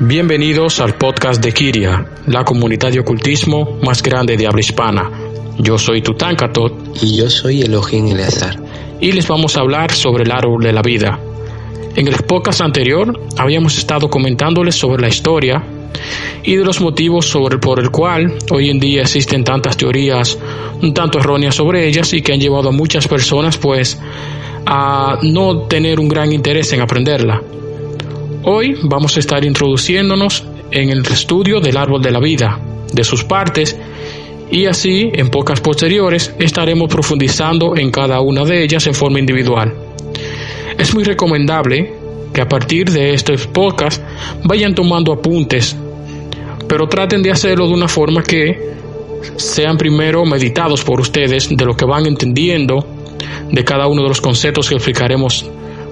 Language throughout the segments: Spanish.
Bienvenidos al podcast de Kiria, la comunidad de ocultismo más grande de habla hispana. Yo soy Tutankatot y yo soy Elohim Eleazar. Y les vamos a hablar sobre el árbol de la vida. En el podcast anterior habíamos estado comentándoles sobre la historia y de los motivos sobre, por el cual hoy en día existen tantas teorías un tanto erróneas sobre ellas y que han llevado a muchas personas pues a no tener un gran interés en aprenderla. Hoy vamos a estar introduciéndonos en el estudio del árbol de la vida, de sus partes, y así en pocas posteriores estaremos profundizando en cada una de ellas en forma individual. Es muy recomendable que a partir de estos podcast vayan tomando apuntes, pero traten de hacerlo de una forma que sean primero meditados por ustedes de lo que van entendiendo de cada uno de los conceptos que explicaremos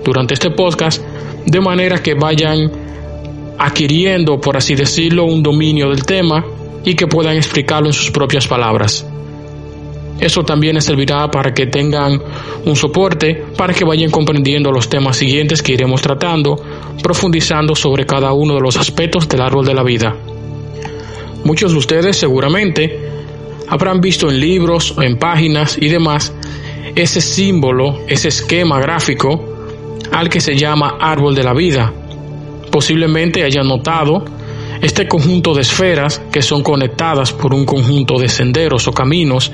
durante este podcast de manera que vayan adquiriendo, por así decirlo, un dominio del tema y que puedan explicarlo en sus propias palabras. Eso también les servirá para que tengan un soporte para que vayan comprendiendo los temas siguientes que iremos tratando, profundizando sobre cada uno de los aspectos del árbol de la vida. Muchos de ustedes seguramente habrán visto en libros, en páginas y demás ese símbolo, ese esquema gráfico al que se llama árbol de la vida. Posiblemente hayan notado este conjunto de esferas que son conectadas por un conjunto de senderos o caminos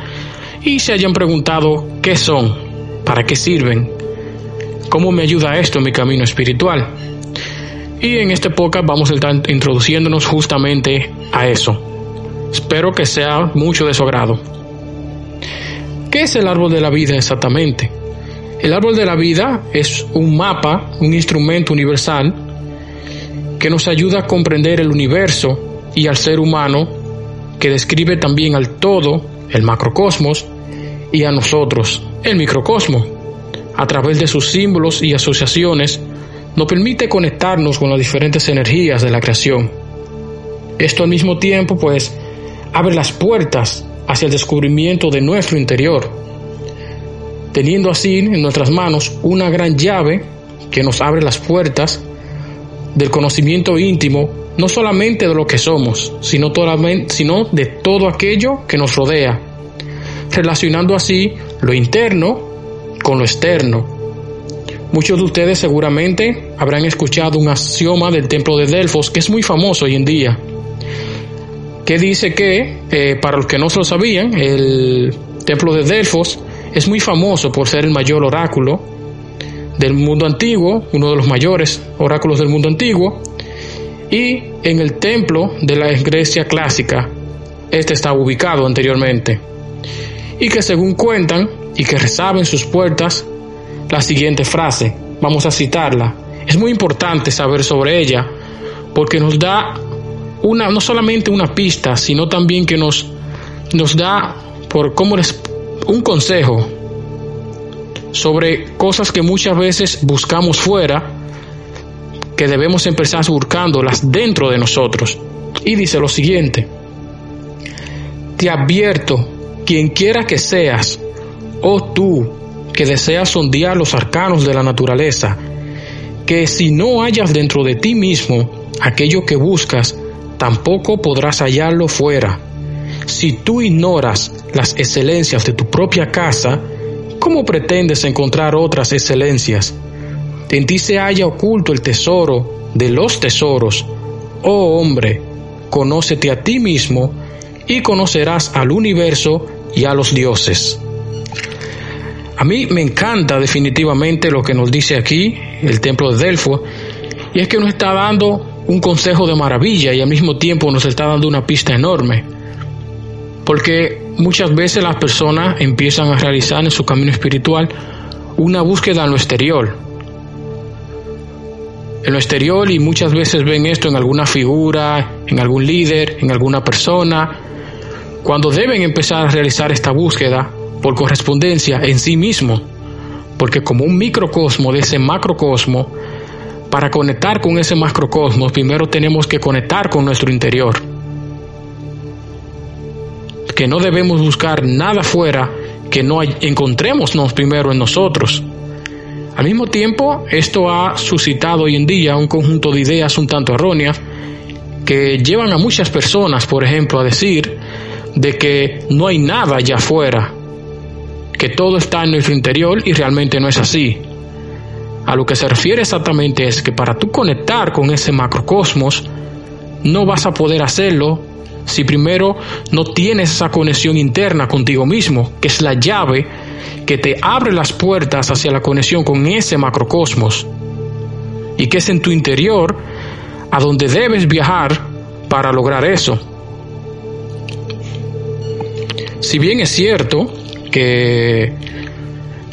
y se hayan preguntado qué son, para qué sirven, cómo me ayuda esto en mi camino espiritual. Y en este podcast vamos a estar introduciéndonos justamente a eso. Espero que sea mucho de su agrado. ¿Qué es el árbol de la vida exactamente? El árbol de la vida es un mapa, un instrumento universal que nos ayuda a comprender el universo y al ser humano, que describe también al todo, el macrocosmos, y a nosotros, el microcosmo. A través de sus símbolos y asociaciones, nos permite conectarnos con las diferentes energías de la creación. Esto al mismo tiempo, pues, abre las puertas hacia el descubrimiento de nuestro interior teniendo así en nuestras manos una gran llave que nos abre las puertas del conocimiento íntimo, no solamente de lo que somos, sino, de todo aquello que nos rodea, relacionando así lo interno con lo externo. Muchos de ustedes seguramente habrán escuchado un axioma del templo de Delfos que es muy famoso hoy en día, que dice que, eh, para los que no se lo sabían, el templo de Delfos es muy famoso por ser el mayor oráculo del mundo antiguo, uno de los mayores oráculos del mundo antiguo, y en el templo de la Grecia clásica, este estaba ubicado anteriormente, y que según cuentan y que rezaba en sus puertas la siguiente frase, vamos a citarla, es muy importante saber sobre ella, porque nos da una, no solamente una pista, sino también que nos, nos da por cómo les un consejo sobre cosas que muchas veces buscamos fuera, que debemos empezar buscándolas dentro de nosotros. Y dice lo siguiente, te advierto, quien quiera que seas, oh tú que deseas sondear los arcanos de la naturaleza, que si no hallas dentro de ti mismo aquello que buscas, tampoco podrás hallarlo fuera si tú ignoras las excelencias de tu propia casa, ¿cómo pretendes encontrar otras excelencias? En ti se halla oculto el tesoro de los tesoros. Oh hombre, conócete a ti mismo y conocerás al universo y a los dioses. A mí me encanta definitivamente lo que nos dice aquí el templo de Delfo, y es que nos está dando un consejo de maravilla y al mismo tiempo nos está dando una pista enorme. Porque muchas veces las personas empiezan a realizar en su camino espiritual una búsqueda en lo exterior. En lo exterior y muchas veces ven esto en alguna figura, en algún líder, en alguna persona, cuando deben empezar a realizar esta búsqueda por correspondencia en sí mismo, porque como un microcosmo de ese macrocosmo, para conectar con ese macrocosmos primero tenemos que conectar con nuestro interior que no debemos buscar nada fuera que no encontremos primero en nosotros. Al mismo tiempo, esto ha suscitado hoy en día un conjunto de ideas un tanto erróneas que llevan a muchas personas, por ejemplo, a decir de que no hay nada allá afuera, que todo está en nuestro interior y realmente no es así. A lo que se refiere exactamente es que para tú conectar con ese macrocosmos, no vas a poder hacerlo si primero no tienes esa conexión interna contigo mismo, que es la llave que te abre las puertas hacia la conexión con ese macrocosmos y que es en tu interior a donde debes viajar para lograr eso. Si bien es cierto que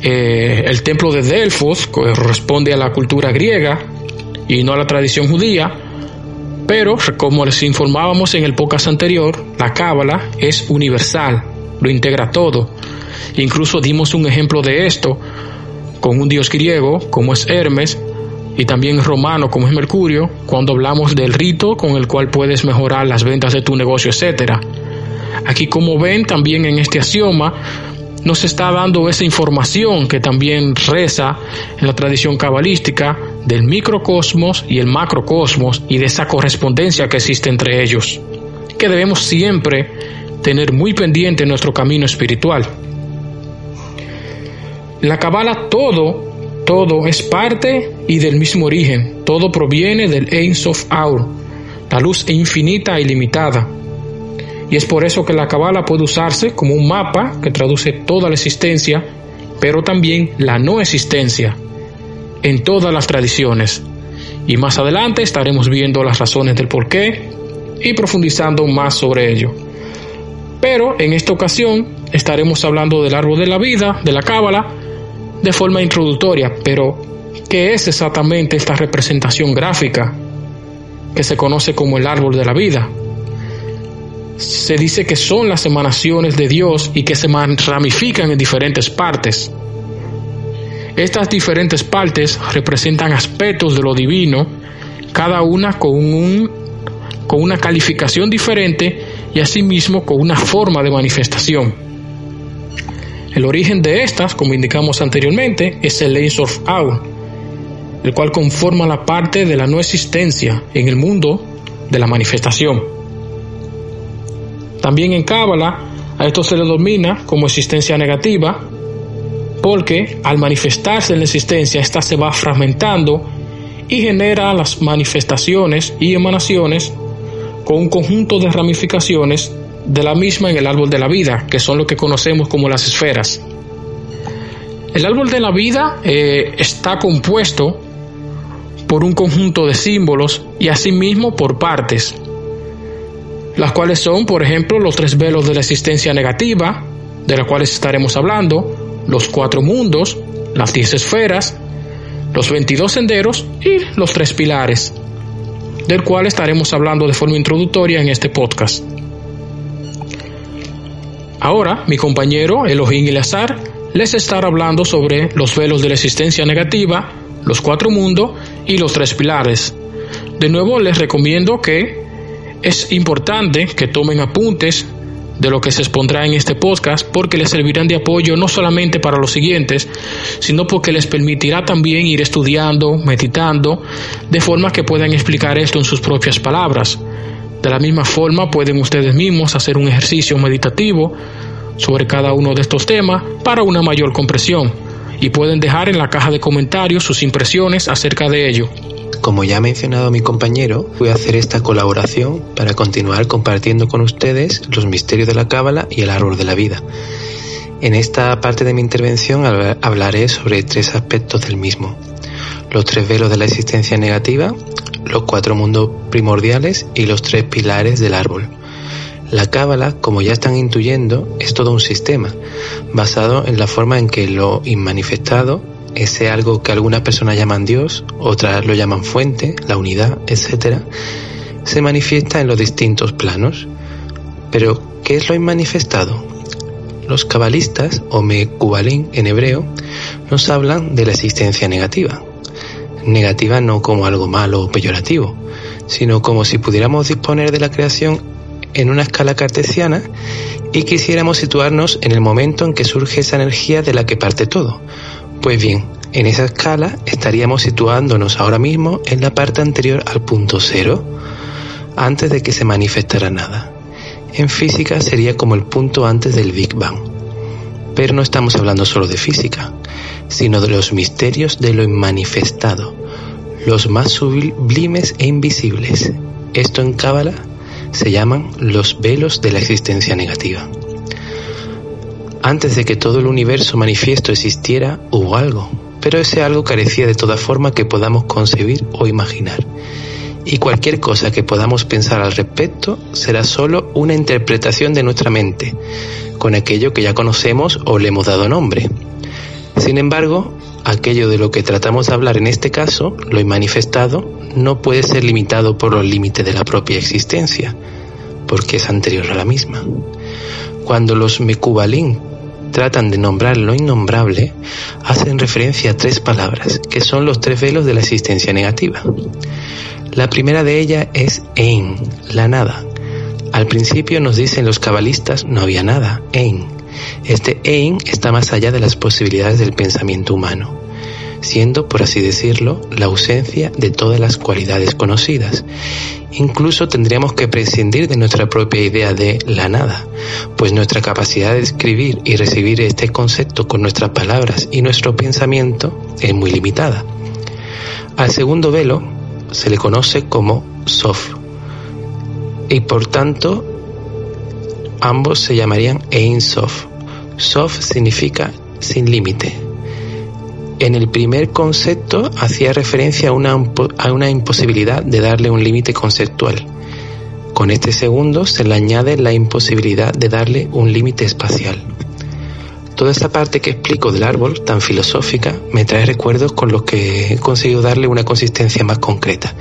eh, el templo de Delfos corresponde a la cultura griega y no a la tradición judía, pero como les informábamos en el podcast anterior, la cábala es universal, lo integra todo. Incluso dimos un ejemplo de esto con un dios griego como es Hermes y también romano como es Mercurio, cuando hablamos del rito con el cual puedes mejorar las ventas de tu negocio, etcétera. Aquí como ven también en este axioma nos está dando esa información que también reza en la tradición cabalística del microcosmos y el macrocosmos y de esa correspondencia que existe entre ellos, que debemos siempre tener muy pendiente en nuestro camino espiritual. La cabala todo todo es parte y del mismo origen. Todo proviene del Ein Sof Aur, la luz infinita y limitada. Y es por eso que la Kabbalah puede usarse como un mapa que traduce toda la existencia, pero también la no existencia en todas las tradiciones. Y más adelante estaremos viendo las razones del por qué y profundizando más sobre ello. Pero en esta ocasión estaremos hablando del árbol de la vida, de la Cábala, de forma introductoria, pero ¿qué es exactamente esta representación gráfica que se conoce como el árbol de la vida? Se dice que son las emanaciones de Dios y que se ramifican en diferentes partes. Estas diferentes partes representan aspectos de lo divino, cada una con, un, con una calificación diferente y asimismo con una forma de manifestación. El origen de estas, como indicamos anteriormente, es el Ein of el cual conforma la parte de la no existencia en el mundo de la manifestación. También en Cábala a esto se le domina como existencia negativa, porque al manifestarse en la existencia, ésta se va fragmentando y genera las manifestaciones y emanaciones con un conjunto de ramificaciones de la misma en el árbol de la vida, que son lo que conocemos como las esferas. El árbol de la vida eh, está compuesto por un conjunto de símbolos y asimismo por partes, las cuales son, por ejemplo, los tres velos de la existencia negativa, de las cuales estaremos hablando, los cuatro mundos, las diez esferas, los veintidós senderos y los tres pilares, del cual estaremos hablando de forma introductoria en este podcast. Ahora, mi compañero Elohim Eleazar les estará hablando sobre los velos de la existencia negativa, los cuatro mundos y los tres pilares. De nuevo, les recomiendo que es importante que tomen apuntes de lo que se expondrá en este podcast porque les servirán de apoyo no solamente para los siguientes, sino porque les permitirá también ir estudiando, meditando, de forma que puedan explicar esto en sus propias palabras. De la misma forma pueden ustedes mismos hacer un ejercicio meditativo sobre cada uno de estos temas para una mayor comprensión y pueden dejar en la caja de comentarios sus impresiones acerca de ello. Como ya ha mencionado mi compañero, voy a hacer esta colaboración para continuar compartiendo con ustedes los misterios de la Cábala y el árbol de la vida. En esta parte de mi intervención hablaré sobre tres aspectos del mismo. Los tres velos de la existencia negativa, los cuatro mundos primordiales y los tres pilares del árbol. La cábala, como ya están intuyendo, es todo un sistema, basado en la forma en que lo inmanifestado, ese algo que algunas personas llaman Dios, otras lo llaman fuente, la unidad, etc., se manifiesta en los distintos planos. Pero, ¿qué es lo inmanifestado? Los cabalistas, o mekubalín en hebreo, nos hablan de la existencia negativa, negativa no como algo malo o peyorativo, sino como si pudiéramos disponer de la creación en una escala cartesiana y quisiéramos situarnos en el momento en que surge esa energía de la que parte todo. Pues bien, en esa escala estaríamos situándonos ahora mismo en la parte anterior al punto cero. antes de que se manifestara nada. En física sería como el punto antes del Big Bang. Pero no estamos hablando solo de física, sino de los misterios de lo inmanifestado, los más sublimes e invisibles. Esto en Cábala se llaman los velos de la existencia negativa. Antes de que todo el universo manifiesto existiera, hubo algo, pero ese algo carecía de toda forma que podamos concebir o imaginar. Y cualquier cosa que podamos pensar al respecto será solo una interpretación de nuestra mente, con aquello que ya conocemos o le hemos dado nombre. Sin embargo, aquello de lo que tratamos de hablar en este caso, lo manifestado, no puede ser limitado por los límites de la propia existencia, porque es anterior a la misma. Cuando los Mekubalín tratan de nombrar lo innombrable, hacen referencia a tres palabras, que son los tres velos de la existencia negativa. La primera de ellas es Ein, la nada. Al principio nos dicen los cabalistas no había nada, Ein. Este Ein está más allá de las posibilidades del pensamiento humano siendo, por así decirlo, la ausencia de todas las cualidades conocidas. Incluso tendríamos que prescindir de nuestra propia idea de la nada, pues nuestra capacidad de escribir y recibir este concepto con nuestras palabras y nuestro pensamiento es muy limitada. Al segundo velo se le conoce como Sof, y por tanto ambos se llamarían Ein Sof. Sof significa sin límite, en el primer concepto hacía referencia a una, a una imposibilidad de darle un límite conceptual. Con este segundo se le añade la imposibilidad de darle un límite espacial. Toda esta parte que explico del árbol, tan filosófica, me trae recuerdos con los que he conseguido darle una consistencia más concreta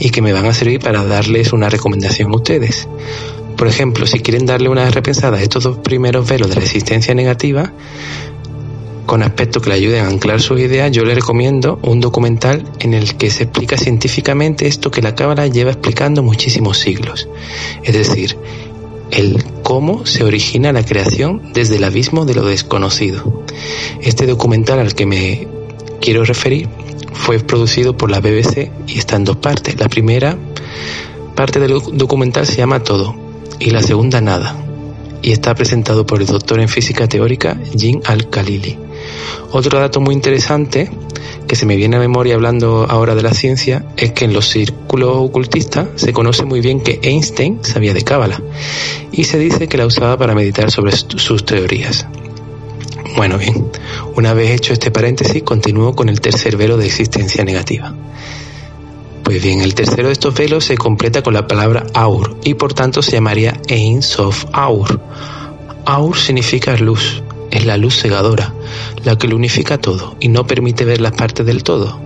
y que me van a servir para darles una recomendación a ustedes. Por ejemplo, si quieren darle una repensada estos dos primeros velos de la existencia negativa, con aspectos que le ayuden a anclar sus ideas, yo le recomiendo un documental en el que se explica científicamente esto que la Cábala lleva explicando muchísimos siglos. Es decir, el cómo se origina la creación desde el abismo de lo desconocido. Este documental al que me quiero referir fue producido por la BBC y está en dos partes. La primera parte del documental se llama Todo y la segunda Nada y está presentado por el doctor en física teórica Jim Al-Khalili. Otro dato muy interesante que se me viene a memoria hablando ahora de la ciencia es que en los círculos ocultistas se conoce muy bien que Einstein sabía de cábala y se dice que la usaba para meditar sobre sus teorías. Bueno, bien, una vez hecho este paréntesis, continúo con el tercer velo de existencia negativa. Pues bien, el tercero de estos velos se completa con la palabra Aur y por tanto se llamaría Ein Sof Aur. Aur significa luz, es la luz cegadora, la que lo unifica todo y no permite ver las partes del todo.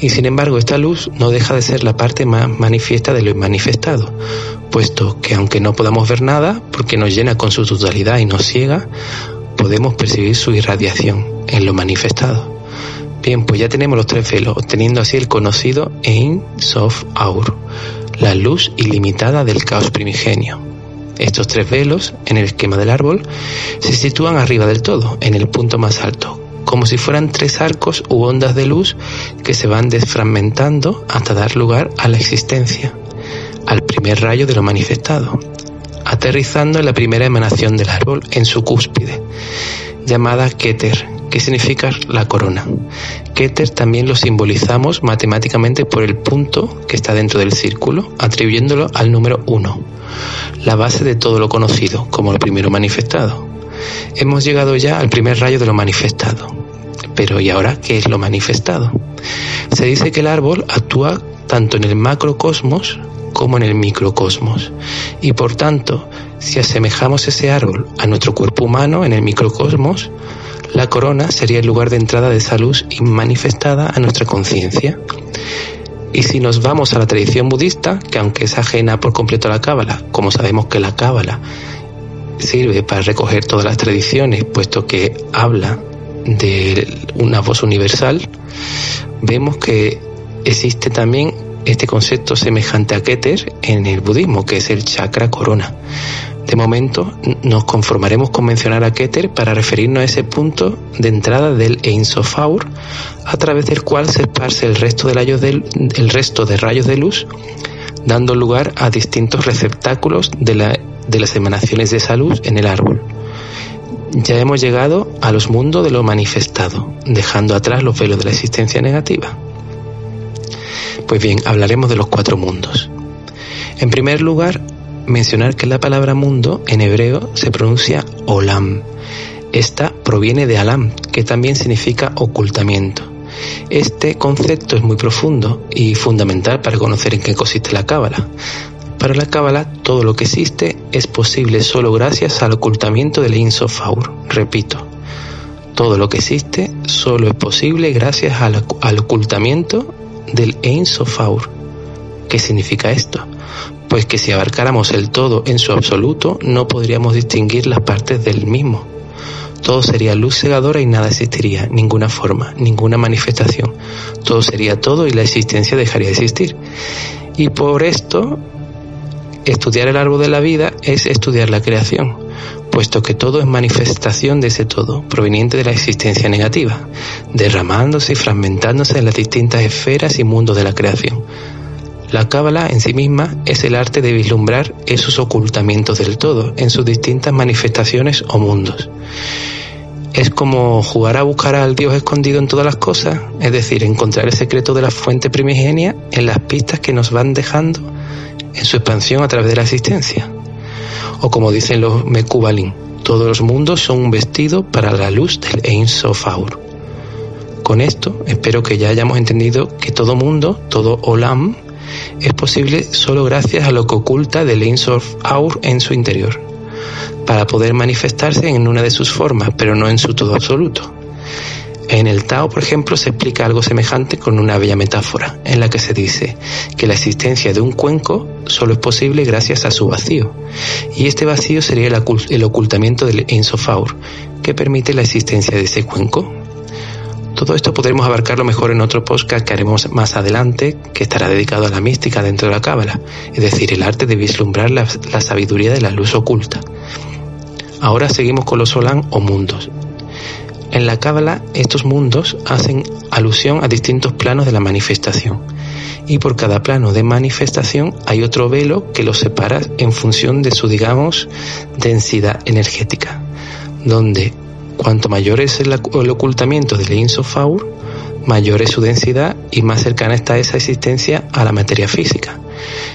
Y sin embargo, esta luz no deja de ser la parte más manifiesta de lo manifestado, puesto que aunque no podamos ver nada, porque nos llena con su totalidad y nos ciega, podemos percibir su irradiación en lo manifestado. Bien, pues ya tenemos los tres velos, obteniendo así el conocido Ein Sof Aur, la luz ilimitada del caos primigenio. Estos tres velos, en el esquema del árbol, se sitúan arriba del todo, en el punto más alto, como si fueran tres arcos u ondas de luz que se van desfragmentando hasta dar lugar a la existencia, al primer rayo de lo manifestado, aterrizando en la primera emanación del árbol en su cúspide, llamada Keter, que significa la corona. Keter también lo simbolizamos matemáticamente por el punto que está dentro del círculo, atribuyéndolo al número uno la base de todo lo conocido, como lo primero manifestado. Hemos llegado ya al primer rayo de lo manifestado. Pero ¿y ahora qué es lo manifestado? Se dice que el árbol actúa tanto en el macrocosmos como en el microcosmos. Y por tanto, si asemejamos ese árbol a nuestro cuerpo humano en el microcosmos, la corona sería el lugar de entrada de esa luz manifestada a nuestra conciencia. Y si nos vamos a la tradición budista, que aunque es ajena por completo a la cábala, como sabemos que la cábala sirve para recoger todas las tradiciones, puesto que habla de una voz universal, vemos que existe también este concepto semejante a Keter en el budismo, que es el chakra corona. De momento nos conformaremos con mencionar a Keter para referirnos a ese punto de entrada del Ein Sofaur, a través del cual se esparce el resto de, rayos el resto de rayos de luz dando lugar a distintos receptáculos de, las emanaciones de esa luz en el árbol. Ya hemos llegado a los mundos de lo manifestado, dejando atrás los velos de la existencia negativa. Pues bien, hablaremos de los cuatro mundos. En primer lugar, mencionar que la palabra mundo en hebreo se pronuncia olam. Esta proviene de alam, que también significa ocultamiento. Este concepto es muy profundo y fundamental para conocer en qué consiste la cábala. Para la cábala, todo lo que existe es posible solo gracias al ocultamiento del Ein Repito, todo lo que existe solo es posible gracias al, ocultamiento del Ein ¿Qué significa esto? Pues que si abarcáramos el todo en su absoluto, no podríamos distinguir las partes del mismo. Todo sería luz cegadora y nada existiría, ninguna forma, ninguna manifestación. Todo sería todo y la existencia dejaría de existir. Y por esto, estudiar el árbol de la vida es estudiar la creación, puesto que todo es manifestación de ese todo, proveniente de la existencia negativa, derramándose y fragmentándose en las distintas esferas y mundos de la creación la cábala en sí misma es el arte de vislumbrar esos ocultamientos del todo en sus distintas manifestaciones o mundos. Es como jugar a buscar al Dios escondido en todas las cosas, es decir, encontrar el secreto de la fuente primigenia en las pistas que nos van dejando en su expansión a través de la existencia. O como dicen los Mekubalin, todos los mundos son un vestido para la luz del Ein Sofaur. Con esto espero que ya hayamos entendido que todo mundo, todo Olam, es posible solo gracias a lo que oculta del Insof Aur en su interior, para poder manifestarse en una de sus formas, pero no en su todo absoluto. En el Tao, por ejemplo, se explica algo semejante con una bella metáfora, en la que se dice que la existencia de un cuenco solo es posible gracias a su vacío, y este vacío sería el, ocultamiento del Aur, que permite la existencia de ese cuenco. Todo esto podremos abarcarlo mejor en otro podcast que haremos más adelante, que estará dedicado a la mística dentro de la cábala, es decir, el arte de vislumbrar la, sabiduría de la luz oculta. Ahora seguimos con los Solán o mundos. En la cábala, estos mundos hacen alusión a distintos planos de la manifestación, y por cada plano de manifestación hay otro velo que los separa en función de su, digamos, densidad energética, donde Cuanto mayor es el, ocultamiento del insofaur, mayor es su densidad y más cercana está esa existencia a la materia física.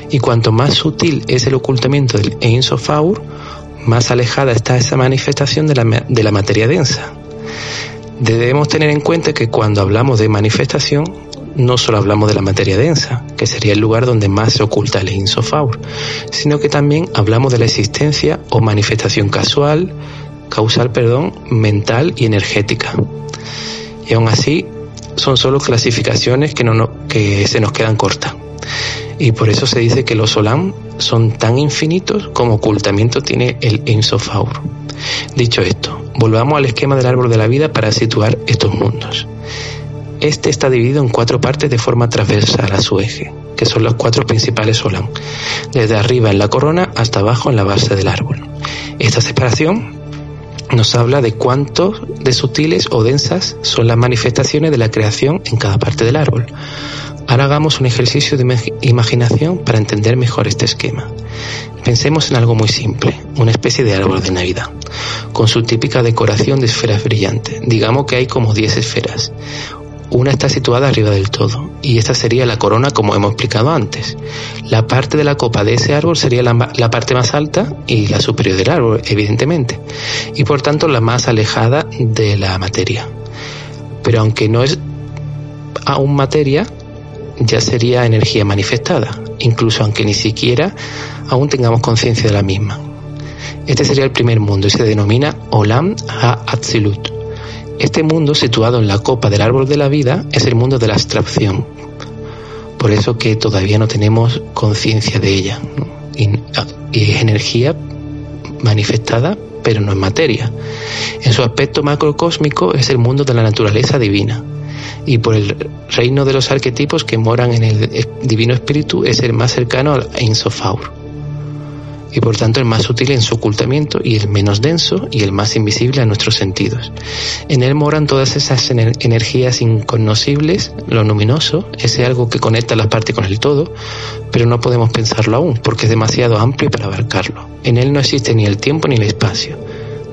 Y cuanto más sutil es el ocultamiento del insofaur, más alejada está esa manifestación de la, de la materia densa. Debemos tener en cuenta que cuando hablamos de manifestación, no solo hablamos de la materia densa, que sería el lugar donde más se oculta el insofaur, sino que también hablamos de la existencia o manifestación casual, causal, perdón, mental y energética. Y aún así, son solo clasificaciones que, no, que se nos quedan cortas. Y por eso se dice que los Solam son tan infinitos como ocultamiento tiene el Ensofaur. Dicho esto, volvamos al esquema del árbol de la vida para situar estos mundos. Este está dividido en cuatro partes de forma transversal a su eje, que son los cuatro principales Solam, desde arriba en la corona hasta abajo en la base del árbol. Esta separación nos habla de cuánto de sutiles o densas son las manifestaciones de la creación en cada parte del árbol. Ahora hagamos un ejercicio de imaginación para entender mejor este esquema. Pensemos en algo muy simple, una especie de árbol de Navidad, con su típica decoración de esferas brillantes. Digamos que hay como 10 esferas. Una está situada arriba del todo, y esta sería la corona como hemos explicado antes. La parte de la copa de ese árbol sería la, parte más alta y la superior del árbol, evidentemente, y por tanto la más alejada de la materia. Pero aunque no es aún materia, ya sería energía manifestada, incluso aunque ni siquiera aún tengamos conciencia de la misma. Este sería el primer mundo y se denomina Olam Ha-Atzilut este mundo, situado en la copa del árbol de la vida, es el mundo de la abstracción. Por eso que todavía no tenemos conciencia de ella. Y, es energía manifestada, pero no es materia. En su aspecto macrocósmico es el mundo de la naturaleza divina. Y por el reino de los arquetipos que moran en el divino espíritu es el más cercano al Einsofaur. Y por tanto el más sutil en su ocultamiento y el menos denso y el más invisible a nuestros sentidos. En él moran todas esas energías inconocibles, lo luminoso, ese algo que conecta las partes con el todo, pero no podemos pensarlo aún porque es demasiado amplio para abarcarlo. En él no existe ni el tiempo ni el espacio.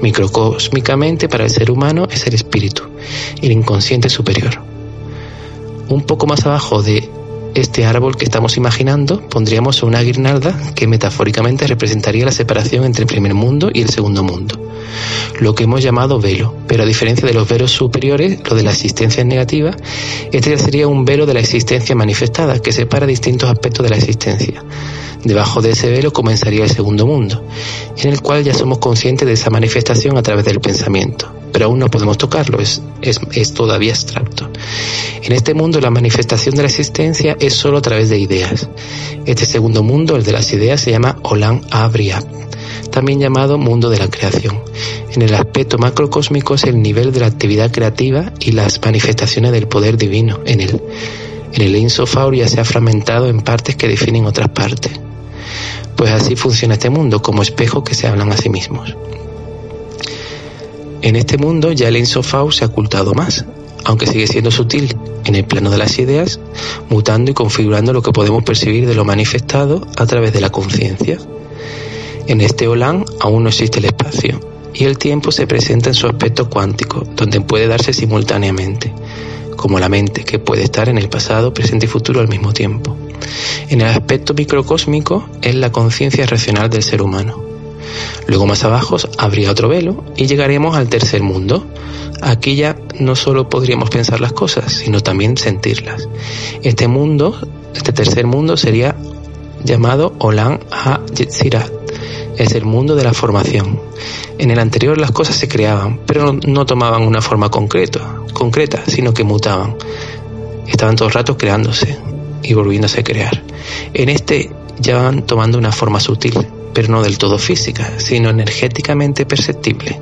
Microcósmicamente para el ser humano es el espíritu, el inconsciente superior. Un poco más abajo de este árbol que estamos imaginando pondríamos una guirnalda que metafóricamente representaría la separación entre el primer mundo y el segundo mundo, lo que hemos llamado velo, pero a diferencia de los velos superiores, lo de la existencia negativa, este sería un velo de la existencia manifestada que separa distintos aspectos de la existencia. Debajo de ese velo comenzaría el segundo mundo, en el cual ya somos conscientes de esa manifestación a través del pensamiento, pero aún no podemos tocarlo, es, es, todavía abstracto. En este mundo la manifestación de la existencia es solo a través de ideas. Este segundo mundo, el de las ideas, se llama Olam Abriab, también llamado mundo de la creación. En el aspecto macrocósmico es el nivel de la actividad creativa y las manifestaciones del poder divino en él. En el Insofaur ya se ha fragmentado en partes que definen otras partes. Pues así funciona este mundo, como espejos que se hablan a sí mismos. En este mundo ya el Insofau se ha ocultado más, aunque sigue siendo sutil en el plano de las ideas, mutando y configurando lo que podemos percibir de lo manifestado a través de la conciencia. En este Olan aún no existe el espacio y el tiempo se presenta en su aspecto cuántico, donde puede darse simultáneamente, como la mente, que puede estar en el pasado, presente y futuro al mismo tiempo. En el aspecto microcósmico es la conciencia racional del ser humano, Luego más abajo habría otro velo y llegaremos al tercer mundo. Aquí ya no solo podríamos pensar las cosas, sino también sentirlas. Este mundo, este tercer mundo sería llamado Olam Ha-Yetzirat. Es el mundo de la formación. En el anterior las cosas se creaban, pero no, tomaban una forma concreta, concreta, sino que mutaban. Estaban todo el rato creándose y volviéndose a crear. En este ya van tomando una forma sutil, pero no del todo física, sino energéticamente perceptible.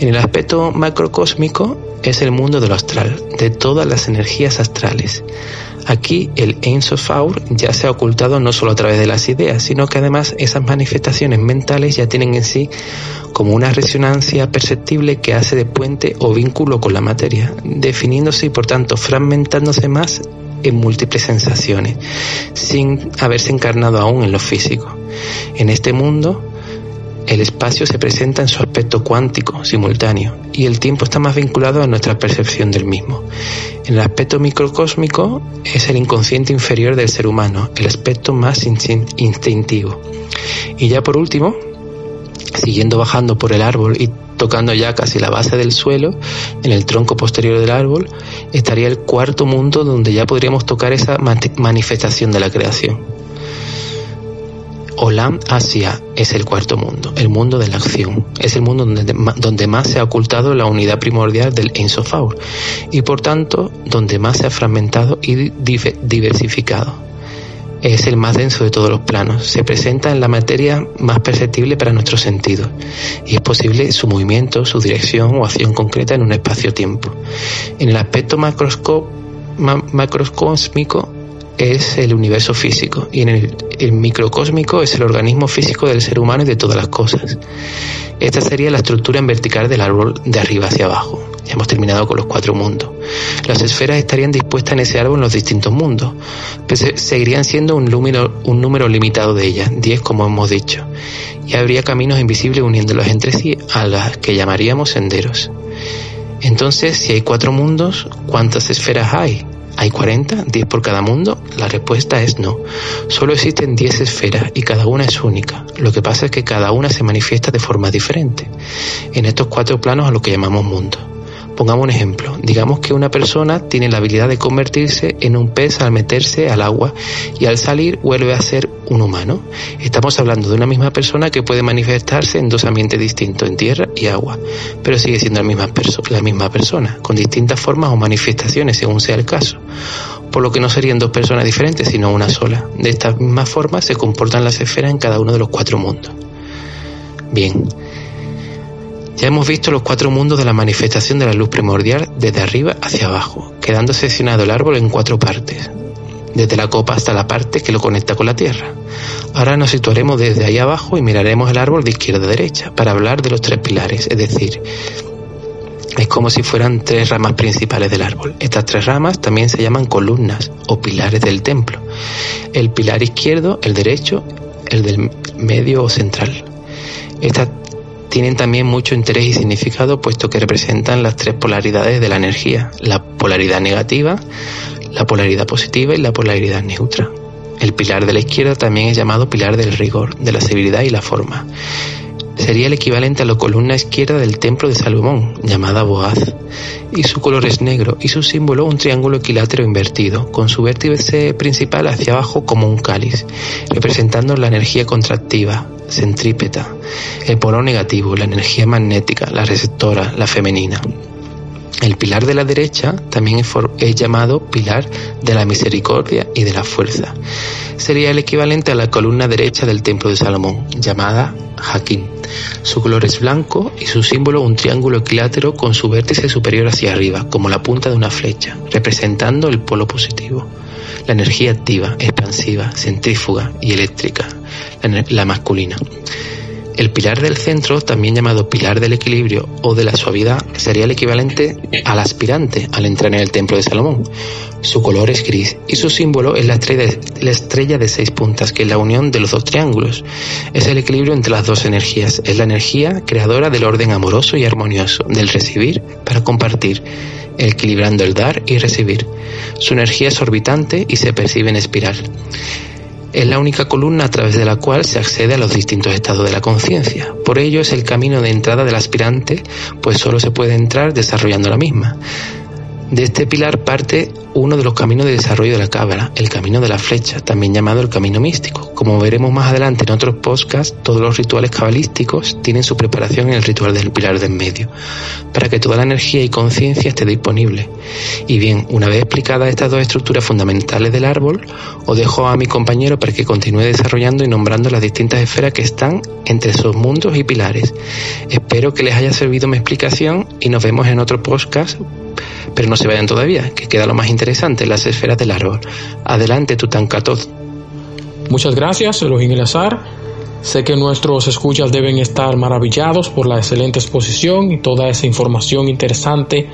En el aspecto macrocósmico es el mundo de lo astral, de todas las energías astrales. Aquí el Ein Sofaur ya se ha ocultado no solo a través de las ideas, sino que además esas manifestaciones mentales ya tienen en sí como una resonancia perceptible que hace de puente o vínculo con la materia, definiéndose y por tanto fragmentándose más en múltiples sensaciones, sin haberse encarnado aún en lo físico. En este mundo, el espacio se presenta en su aspecto cuántico, simultáneo, y el tiempo está más vinculado a nuestra percepción del mismo. En el aspecto microcósmico es el inconsciente inferior del ser humano, el aspecto más instintivo. Y ya por último, siguiendo bajando por el árbol y tocando ya casi la base del suelo, en el tronco posterior del árbol, estaría el cuarto mundo donde ya podríamos tocar esa manifestación de la creación. Olam Asia es el cuarto mundo, el mundo de la acción. Es el mundo donde, más se ha ocultado la unidad primordial del Ensofaur y por tanto donde más se ha fragmentado y diversificado. Es el más denso de todos los planos. Se presenta en la materia más perceptible para nuestros sentidos y es posible su movimiento, su dirección o acción concreta en un espacio-tiempo. En el aspecto macroscósmico es el universo físico y en el, microcósmico es el organismo físico del ser humano y de todas las cosas. Esta sería la estructura en vertical del árbol de arriba hacia abajo. Ya hemos terminado con los cuatro mundos. Las esferas estarían dispuestas en ese árbol en los distintos mundos, pero seguirían siendo un número, un número limitado de ellas, diez como hemos dicho, y habría caminos invisibles uniéndolos entre sí a las que llamaríamos senderos. Entonces, si hay cuatro mundos, ¿cuántas esferas hay? ¿Hay 40? ¿10 por cada mundo? La respuesta es no. Solo existen 10 esferas y cada una es única. Lo que pasa es que cada una se manifiesta de forma diferente en estos cuatro planos a lo que llamamos mundo. Pongamos un ejemplo. Digamos que una persona tiene la habilidad de convertirse en un pez al meterse al agua y al salir vuelve a ser un humano. Estamos hablando de una misma persona que puede manifestarse en dos ambientes distintos, en tierra y agua, pero sigue siendo la misma, persona, con distintas formas o manifestaciones según sea el caso. Por lo que no serían dos personas diferentes, sino una sola. De esta misma forma se comportan las esferas en cada uno de los cuatro mundos. Bien, ya hemos visto los cuatro mundos de la manifestación de la luz primordial desde arriba hacia abajo, quedando seccionado el árbol en cuatro partes. desde la copa hasta la parte que lo conecta con la tierra. Ahora nos situaremos desde ahí abajo y miraremos el árbol de izquierda a derecha para hablar de los tres pilares, es decir, es como si fueran tres ramas principales del árbol. Estas tres ramas también se llaman columnas o pilares del templo. El pilar izquierdo, el derecho, el del medio o central. Estas tienen también mucho interés y significado puesto que representan las tres polaridades de la energía, la polaridad negativa, la polaridad positiva y la polaridad neutra. El pilar de la izquierda también es llamado pilar del rigor, de la severidad y la forma. Sería el equivalente a la columna izquierda del templo de Salomón, llamada Boaz, y su color es negro y su símbolo un triángulo equilátero invertido, con su vértice principal hacia abajo como un cáliz, representando la energía contractiva, centrípeta, el polo negativo, la energía magnética, la receptora, la femenina. El pilar de la derecha también es, llamado pilar de la misericordia y de la fuerza. Sería el equivalente a la columna derecha del templo de Salomón, llamada Jaquín. Su color es blanco y su símbolo un triángulo equilátero con su vértice superior hacia arriba, como la punta de una flecha, representando el polo positivo. La energía activa, expansiva, centrífuga y eléctrica, la masculina. El pilar del centro, también llamado pilar del equilibrio o de la suavidad, sería el equivalente al aspirante al entrar en el templo de Salomón. Su color es gris y su símbolo es la estrella, de, seis puntas, que es la unión de los dos triángulos. Es el equilibrio entre las dos energías. Es la energía creadora del orden amoroso y armonioso, del recibir para compartir, equilibrando el dar y recibir. Su energía es orbitante y se percibe en espiral. Es la única columna a través de la cual se accede a los distintos estados de la conciencia. Por ello es el camino de entrada del aspirante, pues solo se puede entrar desarrollando la misma. De este pilar parte uno de los caminos de desarrollo de la cábala, el camino de la flecha, también llamado el camino místico. Como veremos más adelante en otros podcasts, todos los rituales cabalísticos tienen su preparación en el ritual del pilar del medio, para que toda la energía y conciencia esté disponible. Y bien, una vez explicadas estas dos estructuras fundamentales del árbol, os dejo a mi compañero para que continúe desarrollando y nombrando las distintas esferas que están entre esos mundos y pilares. Espero que les haya servido mi explicación y nos vemos en otro podcast pero no se vayan todavía, que queda lo más interesante, las esferas del árbol. Adelante, Tutankatot. Muchas gracias, Elohim El Azar. Sé que nuestros escuchas deben estar maravillados por la excelente exposición y toda esa información interesante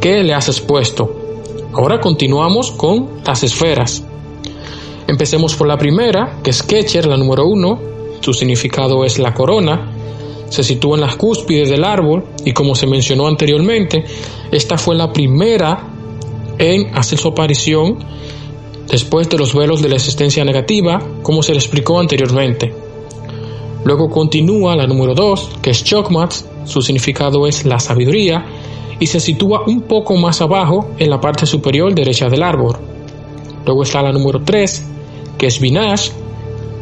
que le has expuesto. Ahora continuamos con las esferas. Empecemos por la primera, que es Ketcher, la número uno. Su significado es la corona se sitúa en las cúspides del árbol y como se mencionó anteriormente, esta fue la primera en hacer su aparición después de los vuelos de la existencia negativa, como se le explicó anteriormente. Luego continúa la número 2, que es Chokmat, su significado es la sabiduría, y se sitúa un poco más abajo en la parte superior derecha del árbol. Luego está la número 3, que es Vinash,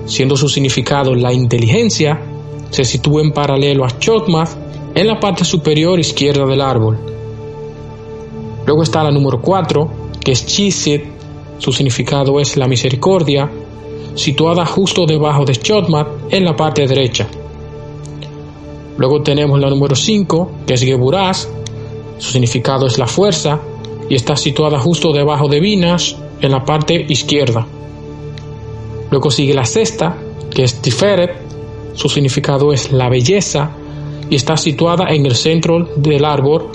siendo su significado la inteligencia, se sitúa en paralelo a Chotmath en la parte superior izquierda del árbol. Luego está la número 4, que es Chisit, su significado es la misericordia, situada justo debajo de Chotmath en la parte derecha. Luego tenemos la número 5, que es Geburaz, su significado es la fuerza y está situada justo debajo de Vinash en la parte izquierda. Luego sigue la sexta, que es Tiferet, su significado es la belleza y está situada en el centro del árbol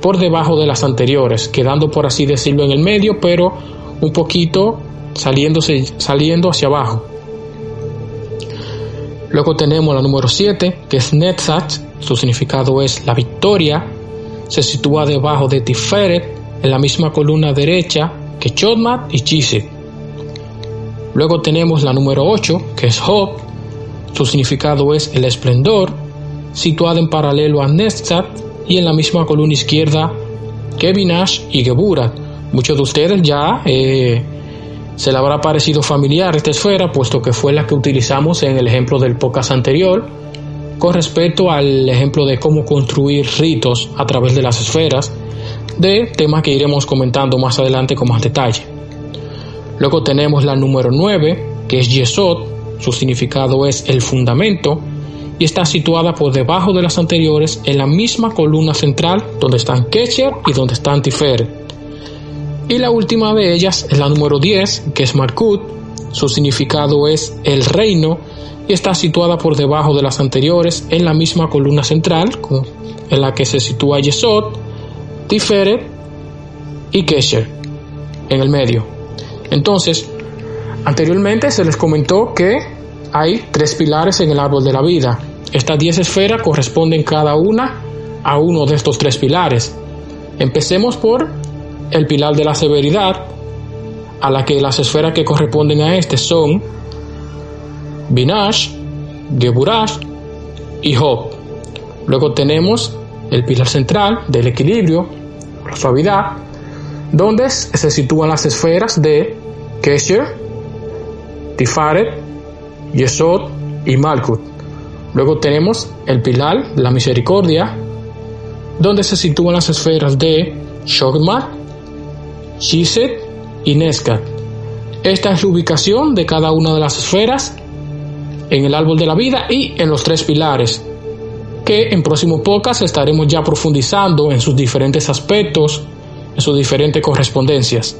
por debajo de las anteriores, quedando por así decirlo en el medio, pero un poquito saliéndose, saliendo hacia abajo. Luego tenemos la número 7, que es Netzach, su significado es la victoria, se sitúa debajo de Tiferet, en la misma columna derecha que Chodmat y Chiset. Luego tenemos la número 8, que es Job, su significado es el esplendor, situado en paralelo a Nestat y en la misma columna izquierda que Vinash y Geburat. Muchos de ustedes ya eh, se le habrá parecido familiar esta esfera, puesto que fue la que utilizamos en el ejemplo del podcast anterior, con respecto al ejemplo de cómo construir ritos a través de las esferas, de temas que iremos comentando más adelante con más detalle. Luego tenemos la número 9, que es Yesod, su significado es el fundamento y está situada por debajo de las anteriores en la misma columna central donde están Ketcher y donde están Tiferet. Y la última de ellas es la número 10, que es Markut. Su significado es el reino y está situada por debajo de las anteriores en la misma columna central en la que se sitúa Yesod, Tiferet y Kesher en el medio. Entonces, anteriormente se les comentó que hay tres pilares en el árbol de la vida. Estas diez esferas corresponden cada una a uno de estos tres pilares. Empecemos por el pilar de la severidad, a la que las esferas que corresponden a este son Binash, Geburash y Job. Luego tenemos el pilar central del equilibrio, la suavidad, donde se sitúan las esferas de Kesher, Tifaret, Yesod y Malkut. Luego tenemos el pilar la misericordia, donde se sitúan las esferas de Shogmat, Shiset y Neskat. Esta es la ubicación de cada una de las esferas en el árbol de la vida y en los tres pilares, que en próximo podcast estaremos ya profundizando en sus diferentes aspectos, en sus diferentes correspondencias.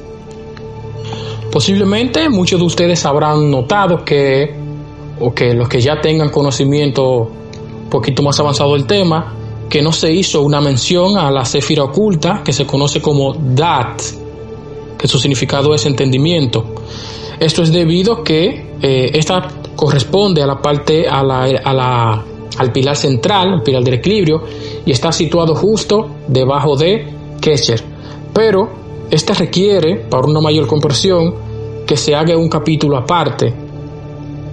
Posiblemente muchos de ustedes habrán notado que, o que los que ya tengan conocimiento un poquito más avanzado del tema, que no se hizo una mención a la céfira oculta que se conoce como Dat, que su significado es entendimiento. Esto es debido a que eh, esta corresponde a la parte, a la, al pilar central, el pilar del equilibrio, y está situado justo debajo de Kesher. Pero este requiere, para una mayor comprensión, que se haga un capítulo aparte,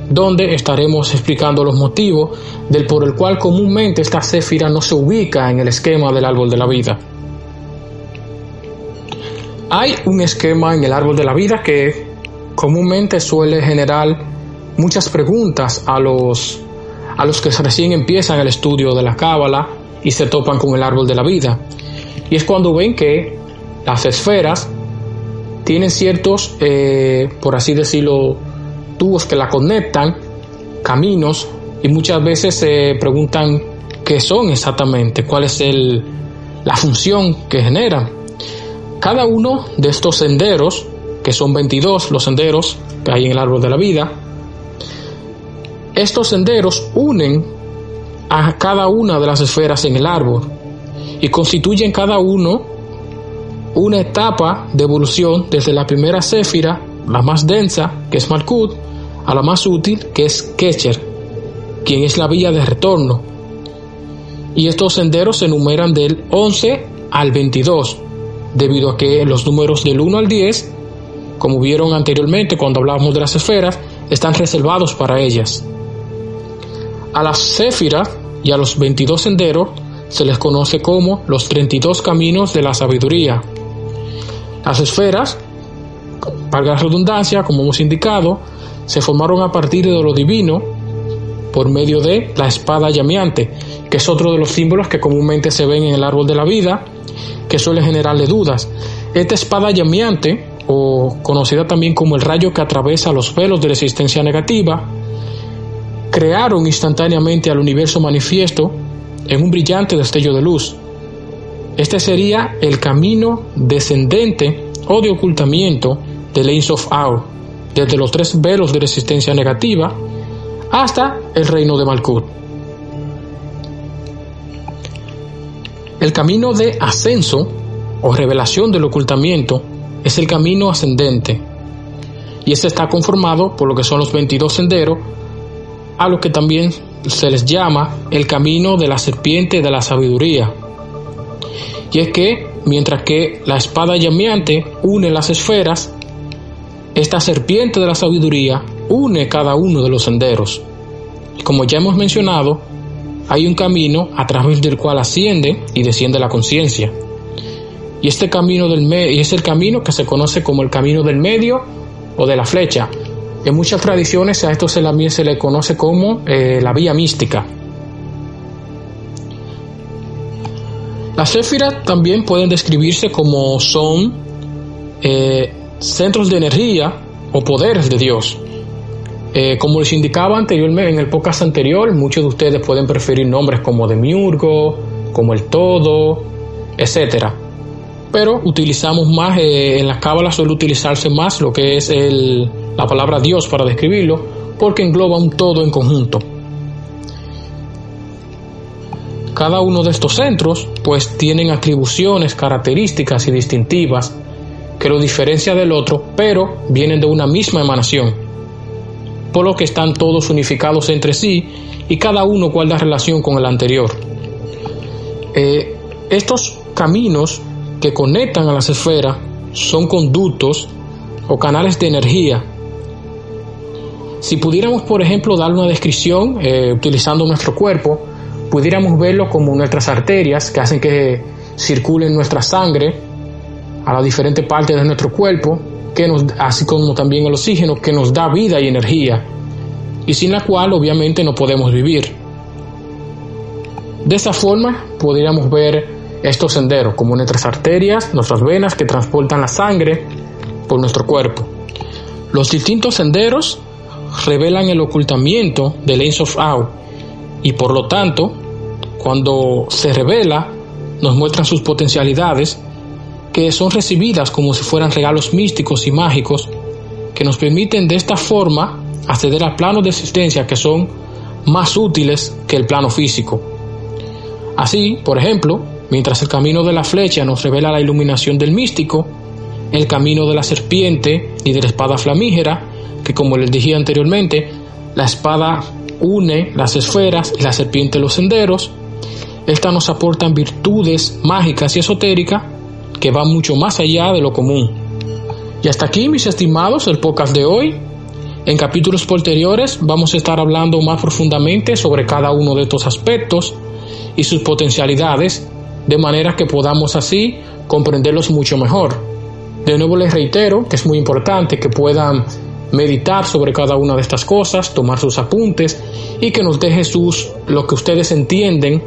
donde estaremos explicando los motivos del por el cual comúnmente esta céfira no se ubica en el esquema del árbol de la vida. Hay un esquema en el árbol de la vida que comúnmente suele generar muchas preguntas a los, a los que recién empiezan el estudio de la cábala y se topan con el árbol de la vida. Y es cuando ven que las esferas tienen ciertos, eh, por así decirlo, tubos que la conectan, caminos, y muchas veces se preguntan qué son exactamente, cuál es el, la función que generan. Cada uno de estos senderos, que son 22 los senderos que hay en el árbol de la vida, estos senderos unen a cada una de las esferas en el árbol y constituyen cada uno una etapa de evolución desde la primera céfira, la más densa, que es Malkut, a la más útil, que es Kecher, quien es la vía de retorno. Y estos senderos se enumeran del 11 al 22, debido a que los números del 1 al 10, como vieron anteriormente cuando hablábamos de las esferas, están reservados para ellas. A las céfiras y a los 22 senderos se les conoce como los 32 caminos de la sabiduría. Las esferas, para la redundancia, como hemos indicado, se formaron a partir de lo divino por medio de la espada llameante, que es otro de los símbolos que comúnmente se ven en el árbol de la vida, que suele generarle dudas. Esta espada llameante, o conocida también como el rayo que atraviesa los velos de la existencia negativa, crearon instantáneamente al universo manifiesto en un brillante destello de luz. Este sería el camino descendente o de ocultamiento de Lanes of Aur, desde los tres velos de resistencia negativa hasta el reino de Malkut. El camino de ascenso o revelación del ocultamiento es el camino ascendente y este está conformado por lo que son los 22 senderos a lo que también se les llama el camino de la serpiente de la sabiduría. Y es que mientras que la espada llameante une las esferas, esta serpiente de la sabiduría une cada uno de los senderos. Y como ya hemos mencionado, hay un camino a través del cual asciende y desciende la conciencia. Y este camino del medio es el camino que se conoce como el camino del medio o de la flecha, en muchas tradiciones a esto se, se le conoce como eh, la vía mística. Las céfiras también pueden describirse como son eh, centros de energía o poderes de Dios. Eh, como les indicaba anteriormente en el podcast anterior, muchos de ustedes pueden preferir nombres como Demiurgo, como el Todo, etc. pero utilizamos más, eh, en la cábala suele utilizarse más lo que es el, la palabra Dios para describirlo, porque engloba un todo en conjunto. Cada uno de estos centros pues tienen atribuciones, características y distintivas que lo diferencia del otro, pero vienen de una misma emanación, por lo que están todos unificados entre sí y cada uno guarda relación con el anterior. Eh, estos caminos que conectan a las esferas son conductos o canales de energía. Si pudiéramos, por ejemplo, dar una descripción eh, utilizando nuestro cuerpo, pudiéramos verlo como nuestras arterias que hacen que circule nuestra sangre a las diferentes partes de nuestro cuerpo, que así como también el oxígeno, que nos da vida y energía, y sin la cual obviamente no podemos vivir. De esa forma podríamos ver estos senderos como nuestras arterias, nuestras venas que transportan la sangre por nuestro cuerpo. Los distintos senderos revelan el ocultamiento del Ace of Out y por lo tanto, cuando se revela, nos muestran sus potencialidades que son recibidas como si fueran regalos místicos y mágicos que nos permiten de esta forma acceder a planos de existencia que son más útiles que el plano físico. Así, por ejemplo, mientras el camino de la flecha nos revela la iluminación del místico, el camino de la serpiente y de la espada flamígera, que como les dije anteriormente, la espada une las esferas y la serpiente los senderos. Estas nos aportan virtudes mágicas y esotéricas que van mucho más allá de lo común. Y hasta aquí, mis estimados, el podcast de hoy. En capítulos posteriores vamos a estar hablando más profundamente sobre cada uno de estos aspectos y sus potencialidades, de manera que podamos así comprenderlos mucho mejor. De nuevo les reitero que es muy importante que puedan meditar sobre cada una de estas cosas, tomar sus apuntes y que nos deje sus lo que ustedes entienden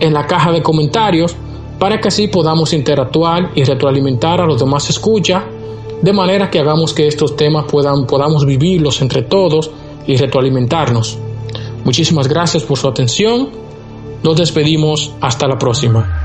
en la caja de comentarios para que así podamos interactuar y retroalimentar a los demás escucha de manera que hagamos que estos temas puedan podamos vivirlos entre todos y retroalimentarnos. Muchísimas gracias por su atención. Nos despedimos hasta la próxima.